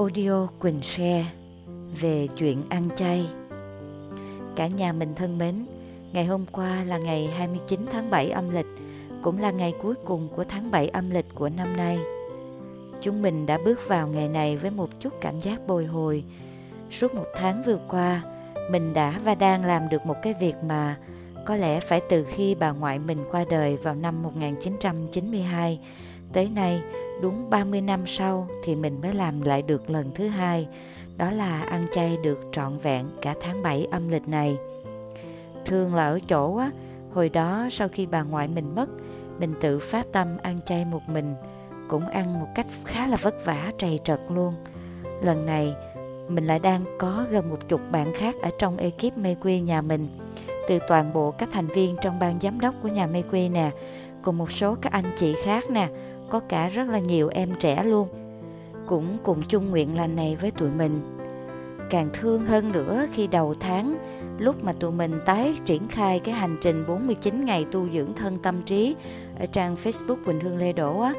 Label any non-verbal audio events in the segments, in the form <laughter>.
audio Quỳnh share về chuyện ăn chay. Cả nhà mình thân mến, ngày hôm qua là ngày 29 tháng 7 âm lịch, cũng là ngày cuối cùng của tháng 7 âm lịch của năm nay. Chúng mình đã bước vào ngày này với một chút cảm giác bồi hồi. Suốt một tháng vừa qua, mình đã và đang làm được một cái việc mà có lẽ phải từ khi bà ngoại mình qua đời vào năm 1992 tới nay đúng 30 năm sau thì mình mới làm lại được lần thứ hai, đó là ăn chay được trọn vẹn cả tháng 7 âm lịch này. Thương là ở chỗ á, hồi đó sau khi bà ngoại mình mất, mình tự phát tâm ăn chay một mình, cũng ăn một cách khá là vất vả, trầy trật luôn. Lần này, mình lại đang có gần một chục bạn khác ở trong ekip mê quê nhà mình, từ toàn bộ các thành viên trong ban giám đốc của nhà mê quê nè, cùng một số các anh chị khác nè có cả rất là nhiều em trẻ luôn. Cũng cùng chung nguyện lành này với tụi mình. Càng thương hơn nữa khi đầu tháng, lúc mà tụi mình tái triển khai cái hành trình 49 ngày tu dưỡng thân tâm trí ở trang Facebook Quỳnh Hương Lê Đỗ á,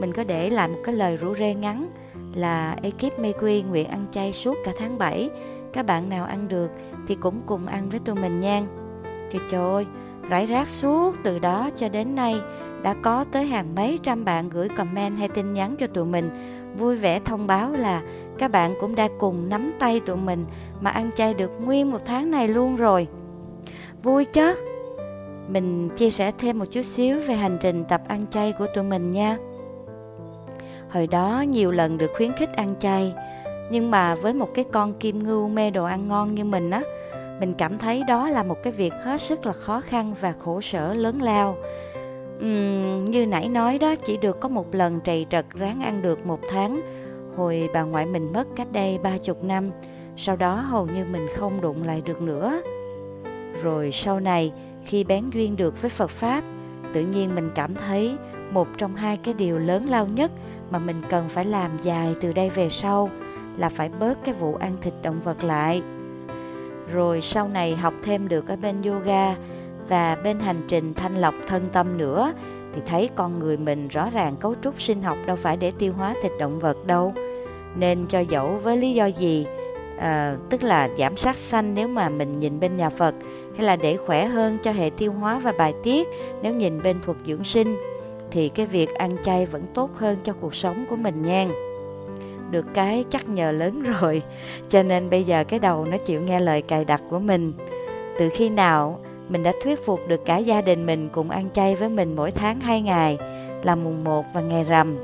mình có để lại một cái lời rủ rê ngắn là ekip mê quy nguyện ăn chay suốt cả tháng 7 các bạn nào ăn được thì cũng cùng ăn với tụi mình nha. Thì trời ơi rải rác suốt từ đó cho đến nay, đã có tới hàng mấy trăm bạn gửi comment hay tin nhắn cho tụi mình. Vui vẻ thông báo là các bạn cũng đã cùng nắm tay tụi mình mà ăn chay được nguyên một tháng này luôn rồi. Vui chứ mình chia sẻ thêm một chút xíu về hành trình tập ăn chay của tụi mình nha. Hồi đó nhiều lần được khuyến khích ăn chay, nhưng mà với một cái con kim ngưu mê đồ ăn ngon như mình á mình cảm thấy đó là một cái việc hết sức là khó khăn và khổ sở lớn lao. Uhm, như nãy nói đó chỉ được có một lần trầy trật ráng ăn được một tháng. Hồi bà ngoại mình mất cách đây ba chục năm sau đó hầu như mình không đụng lại được nữa. Rồi sau này khi bén duyên được với phật pháp tự nhiên mình cảm thấy một trong hai cái điều lớn lao nhất mà mình cần phải làm dài từ đây về sau là phải bớt cái vụ ăn thịt động vật lại rồi sau này học thêm được ở bên yoga và bên hành trình thanh lọc thân tâm nữa thì thấy con người mình rõ ràng cấu trúc sinh học đâu phải để tiêu hóa thịt động vật đâu. Nên cho dẫu với lý do gì à, tức là giảm sát sanh nếu mà mình nhìn bên nhà Phật hay là để khỏe hơn cho hệ tiêu hóa và bài tiết nếu nhìn bên thuật dưỡng sinh thì cái việc ăn chay vẫn tốt hơn cho cuộc sống của mình nha được cái chắc nhờ lớn <laughs> rồi cho nên bây giờ cái đầu nó chịu nghe lời cài đặt của mình từ khi nào mình đã thuyết phục được cả gia đình mình cùng ăn chay với mình mỗi tháng hai ngày là mùng 1 và ngày rằm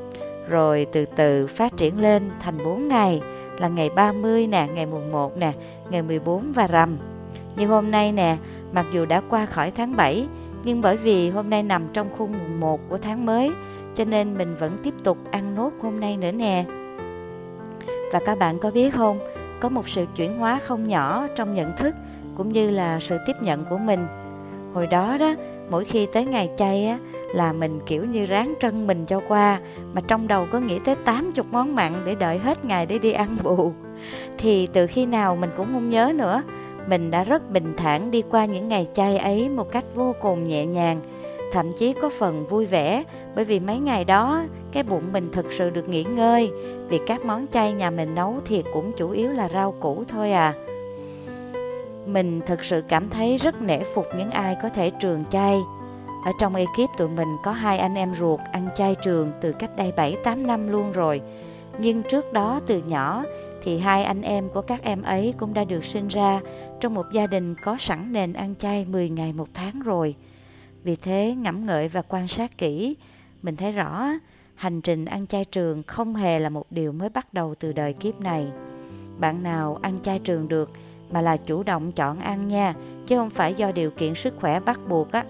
rồi từ từ phát triển lên thành 4 ngày là ngày 30 nè, ngày mùng 1 nè, ngày 14 và rằm. Như hôm nay nè, mặc dù đã qua khỏi tháng 7, nhưng bởi vì hôm nay nằm trong khung mùng 1 của tháng mới, cho nên mình vẫn tiếp tục ăn nốt hôm nay nữa nè. Và các bạn có biết không, có một sự chuyển hóa không nhỏ trong nhận thức cũng như là sự tiếp nhận của mình. Hồi đó đó, mỗi khi tới ngày chay á là mình kiểu như ráng trân mình cho qua mà trong đầu có nghĩ tới 80 món mặn để đợi hết ngày để đi ăn bù. Thì từ khi nào mình cũng không nhớ nữa. Mình đã rất bình thản đi qua những ngày chay ấy một cách vô cùng nhẹ nhàng thậm chí có phần vui vẻ, bởi vì mấy ngày đó, cái bụng mình thực sự được nghỉ ngơi. Vì các món chay nhà mình nấu thì cũng chủ yếu là rau củ thôi à. Mình thực sự cảm thấy rất nể phục những ai có thể trường chay. Ở trong ekip tụi mình có hai anh em ruột ăn chay trường từ cách đây 7-8 năm luôn rồi. Nhưng trước đó từ nhỏ thì hai anh em của các em ấy cũng đã được sinh ra trong một gia đình có sẵn nền ăn chay 10 ngày một tháng rồi. Vì thế ngẫm ngợi và quan sát kỹ, mình thấy rõ hành trình ăn chay trường không hề là một điều mới bắt đầu từ đời kiếp này. Bạn nào ăn chay trường được mà là chủ động chọn ăn nha, chứ không phải do điều kiện sức khỏe bắt buộc á,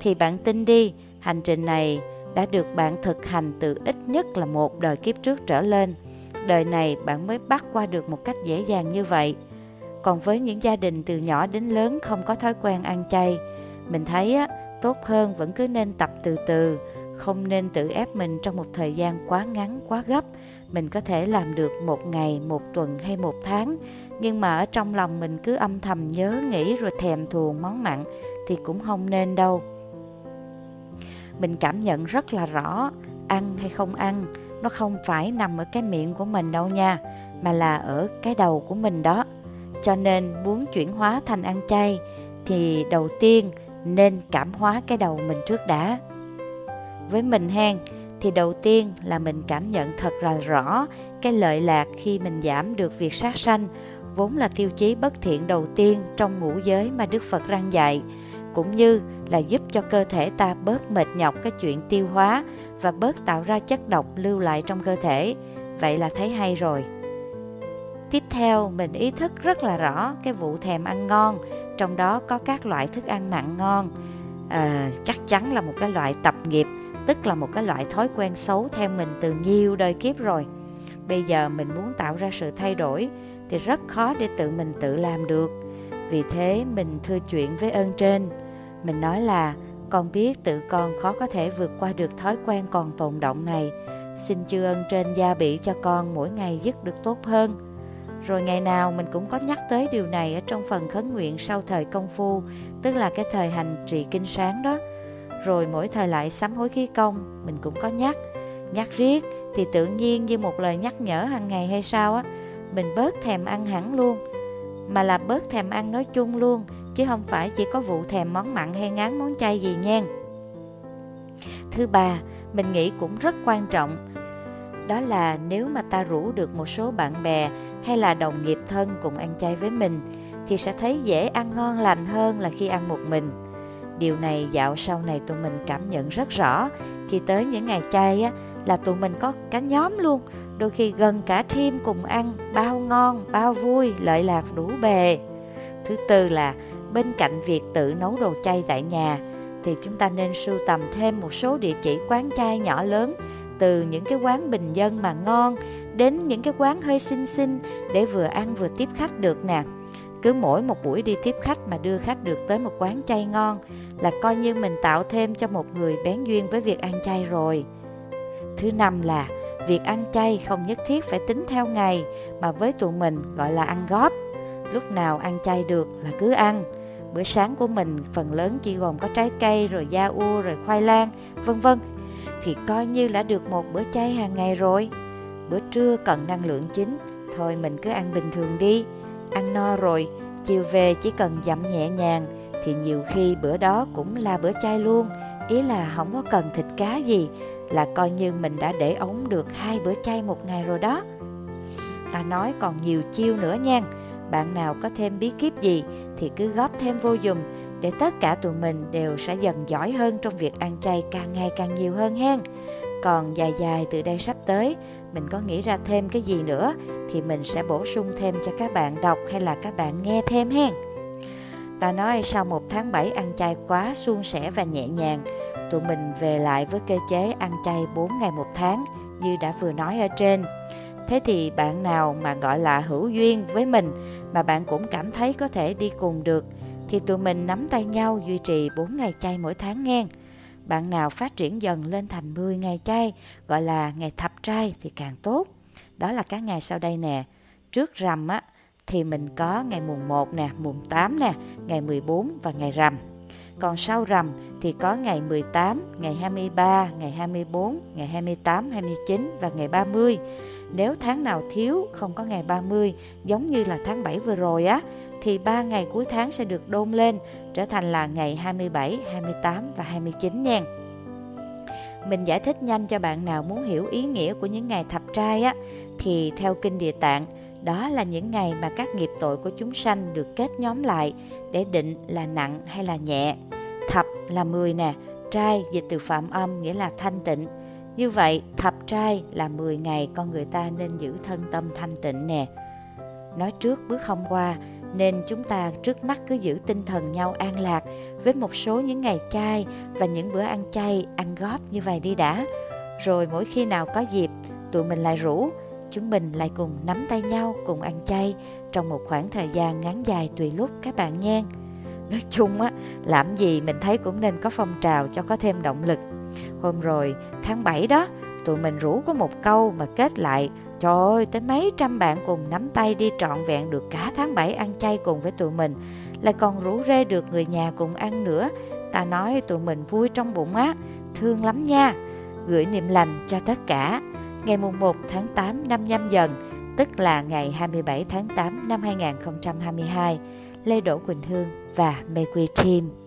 thì bạn tin đi, hành trình này đã được bạn thực hành từ ít nhất là một đời kiếp trước trở lên. Đời này bạn mới bắt qua được một cách dễ dàng như vậy. Còn với những gia đình từ nhỏ đến lớn không có thói quen ăn chay, mình thấy á, tốt hơn vẫn cứ nên tập từ từ, không nên tự ép mình trong một thời gian quá ngắn, quá gấp. Mình có thể làm được một ngày, một tuần hay một tháng, nhưng mà ở trong lòng mình cứ âm thầm nhớ nghĩ rồi thèm thuồng món mặn thì cũng không nên đâu. Mình cảm nhận rất là rõ, ăn hay không ăn, nó không phải nằm ở cái miệng của mình đâu nha mà là ở cái đầu của mình đó cho nên muốn chuyển hóa thành ăn chay thì đầu tiên nên cảm hóa cái đầu mình trước đã với mình hang thì đầu tiên là mình cảm nhận thật là rõ cái lợi lạc khi mình giảm được việc sát sanh vốn là tiêu chí bất thiện đầu tiên trong ngũ giới mà Đức Phật răng dạy cũng như là giúp cho cơ thể ta bớt mệt nhọc cái chuyện tiêu hóa và bớt tạo ra chất độc lưu lại trong cơ thể. Vậy là thấy hay rồi. Tiếp theo, mình ý thức rất là rõ cái vụ thèm ăn ngon, trong đó có các loại thức ăn mặn ngon. À, chắc chắn là một cái loại tập nghiệp, tức là một cái loại thói quen xấu theo mình từ nhiều đời kiếp rồi. Bây giờ mình muốn tạo ra sự thay đổi thì rất khó để tự mình tự làm được. Vì thế mình thưa chuyện với ơn trên. Mình nói là con biết tự con khó có thể vượt qua được thói quen còn tồn động này. Xin chư ơn trên gia bị cho con mỗi ngày dứt được tốt hơn. Rồi ngày nào mình cũng có nhắc tới điều này ở trong phần khấn nguyện sau thời công phu, tức là cái thời hành trì kinh sáng đó. Rồi mỗi thời lại sám hối khí công, mình cũng có nhắc. Nhắc riết thì tự nhiên như một lời nhắc nhở hàng ngày hay sao á, mình bớt thèm ăn hẳn luôn. Mà là bớt thèm ăn nói chung luôn, chứ không phải chỉ có vụ thèm món mặn hay ngán món chay gì nha. Thứ ba, mình nghĩ cũng rất quan trọng đó là nếu mà ta rủ được một số bạn bè hay là đồng nghiệp thân cùng ăn chay với mình thì sẽ thấy dễ ăn ngon lành hơn là khi ăn một mình. Điều này dạo sau này tụi mình cảm nhận rất rõ khi tới những ngày chay á, là tụi mình có cả nhóm luôn, đôi khi gần cả team cùng ăn, bao ngon, bao vui, lợi lạc đủ bề. Thứ tư là bên cạnh việc tự nấu đồ chay tại nhà thì chúng ta nên sưu tầm thêm một số địa chỉ quán chay nhỏ lớn từ những cái quán bình dân mà ngon đến những cái quán hơi xinh xinh để vừa ăn vừa tiếp khách được nè. Cứ mỗi một buổi đi tiếp khách mà đưa khách được tới một quán chay ngon là coi như mình tạo thêm cho một người bén duyên với việc ăn chay rồi. Thứ năm là, việc ăn chay không nhất thiết phải tính theo ngày mà với tụi mình gọi là ăn góp. Lúc nào ăn chay được là cứ ăn. Bữa sáng của mình phần lớn chỉ gồm có trái cây, rồi da u, rồi khoai lang, vân vân thì coi như đã được một bữa chay hàng ngày rồi. Bữa trưa cần năng lượng chính, thôi mình cứ ăn bình thường đi. Ăn no rồi, chiều về chỉ cần dặm nhẹ nhàng, thì nhiều khi bữa đó cũng là bữa chay luôn. Ý là không có cần thịt cá gì, là coi như mình đã để ống được hai bữa chay một ngày rồi đó. Ta nói còn nhiều chiêu nữa nha. Bạn nào có thêm bí kíp gì thì cứ góp thêm vô dùm để tất cả tụi mình đều sẽ dần giỏi hơn trong việc ăn chay càng ngày càng nhiều hơn hen. Còn dài dài từ đây sắp tới, mình có nghĩ ra thêm cái gì nữa thì mình sẽ bổ sung thêm cho các bạn đọc hay là các bạn nghe thêm hen. Ta nói sau một tháng 7 ăn chay quá suôn sẻ và nhẹ nhàng, tụi mình về lại với cơ chế ăn chay 4 ngày một tháng như đã vừa nói ở trên. Thế thì bạn nào mà gọi là hữu duyên với mình mà bạn cũng cảm thấy có thể đi cùng được thì tụi mình nắm tay nhau duy trì 4 ngày chay mỗi tháng ngang. Bạn nào phát triển dần lên thành 10 ngày chay, gọi là ngày thập trai thì càng tốt. Đó là các ngày sau đây nè. Trước rằm á, thì mình có ngày mùng 1 nè, mùng 8 nè, ngày 14 và ngày rằm. Còn sau rằm thì có ngày 18, ngày 23, ngày 24, ngày 28, 29 và ngày 30. Nếu tháng nào thiếu không có ngày 30 giống như là tháng 7 vừa rồi á thì ba ngày cuối tháng sẽ được đôn lên trở thành là ngày 27, 28 và 29 nha. Mình giải thích nhanh cho bạn nào muốn hiểu ý nghĩa của những ngày thập trai á thì theo kinh Địa Tạng đó là những ngày mà các nghiệp tội của chúng sanh được kết nhóm lại để định là nặng hay là nhẹ. Thập là 10 nè, trai dịch từ phạm âm nghĩa là thanh tịnh. Như vậy, thập trai là 10 ngày con người ta nên giữ thân tâm thanh tịnh nè. Nói trước bước hôm qua, nên chúng ta trước mắt cứ giữ tinh thần nhau an lạc với một số những ngày chay và những bữa ăn chay, ăn góp như vậy đi đã. Rồi mỗi khi nào có dịp, tụi mình lại rủ, chúng mình lại cùng nắm tay nhau cùng ăn chay trong một khoảng thời gian ngắn dài tùy lúc các bạn nha. Nói chung á, làm gì mình thấy cũng nên có phong trào cho có thêm động lực. Hôm rồi, tháng 7 đó, tụi mình rủ có một câu mà kết lại Trời ơi, tới mấy trăm bạn cùng nắm tay đi trọn vẹn được cả tháng 7 ăn chay cùng với tụi mình Lại còn rủ rê được người nhà cùng ăn nữa Ta nói tụi mình vui trong bụng á, thương lắm nha Gửi niềm lành cho tất cả ngày mùng 1 tháng 8 năm nhâm dần, tức là ngày 27 tháng 8 năm 2022, Lê Đỗ Quỳnh Hương và Mê Quy Team.